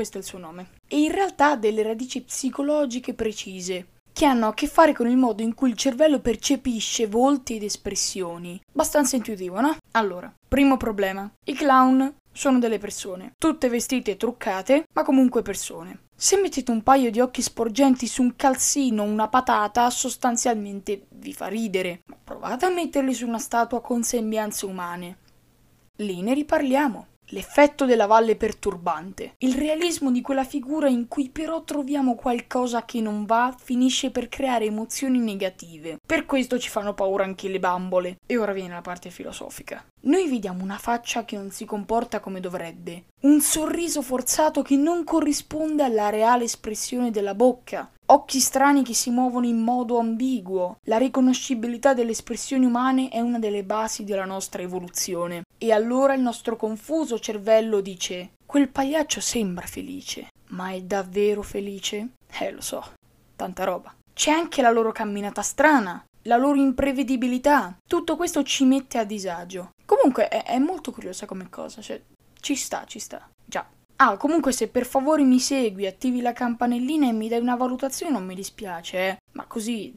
questo è il suo nome, e in realtà ha delle radici psicologiche precise, che hanno a che fare con il modo in cui il cervello percepisce volti ed espressioni. Abbastanza intuitivo, no? Allora, primo problema. I clown sono delle persone, tutte vestite e truccate, ma comunque persone. Se mettete un paio di occhi sporgenti su un calzino o una patata, sostanzialmente vi fa ridere. Ma provate a metterli su una statua con sembianze umane. Lì ne riparliamo. L'effetto della valle perturbante, il realismo di quella figura in cui però troviamo qualcosa che non va, finisce per creare emozioni negative. Per questo ci fanno paura anche le bambole. E ora viene la parte filosofica. Noi vediamo una faccia che non si comporta come dovrebbe, un sorriso forzato che non corrisponde alla reale espressione della bocca, occhi strani che si muovono in modo ambiguo. La riconoscibilità delle espressioni umane è una delle basi della nostra evoluzione. E allora il nostro confuso cervello dice: Quel pagliaccio sembra felice, ma è davvero felice? Eh, lo so, tanta roba. C'è anche la loro camminata strana, la loro imprevedibilità. Tutto questo ci mette a disagio. Comunque è, è molto curiosa come cosa, cioè ci sta, ci sta. Già. Ah, comunque se per favore mi segui, attivi la campanellina e mi dai una valutazione non mi dispiace, eh. Ma così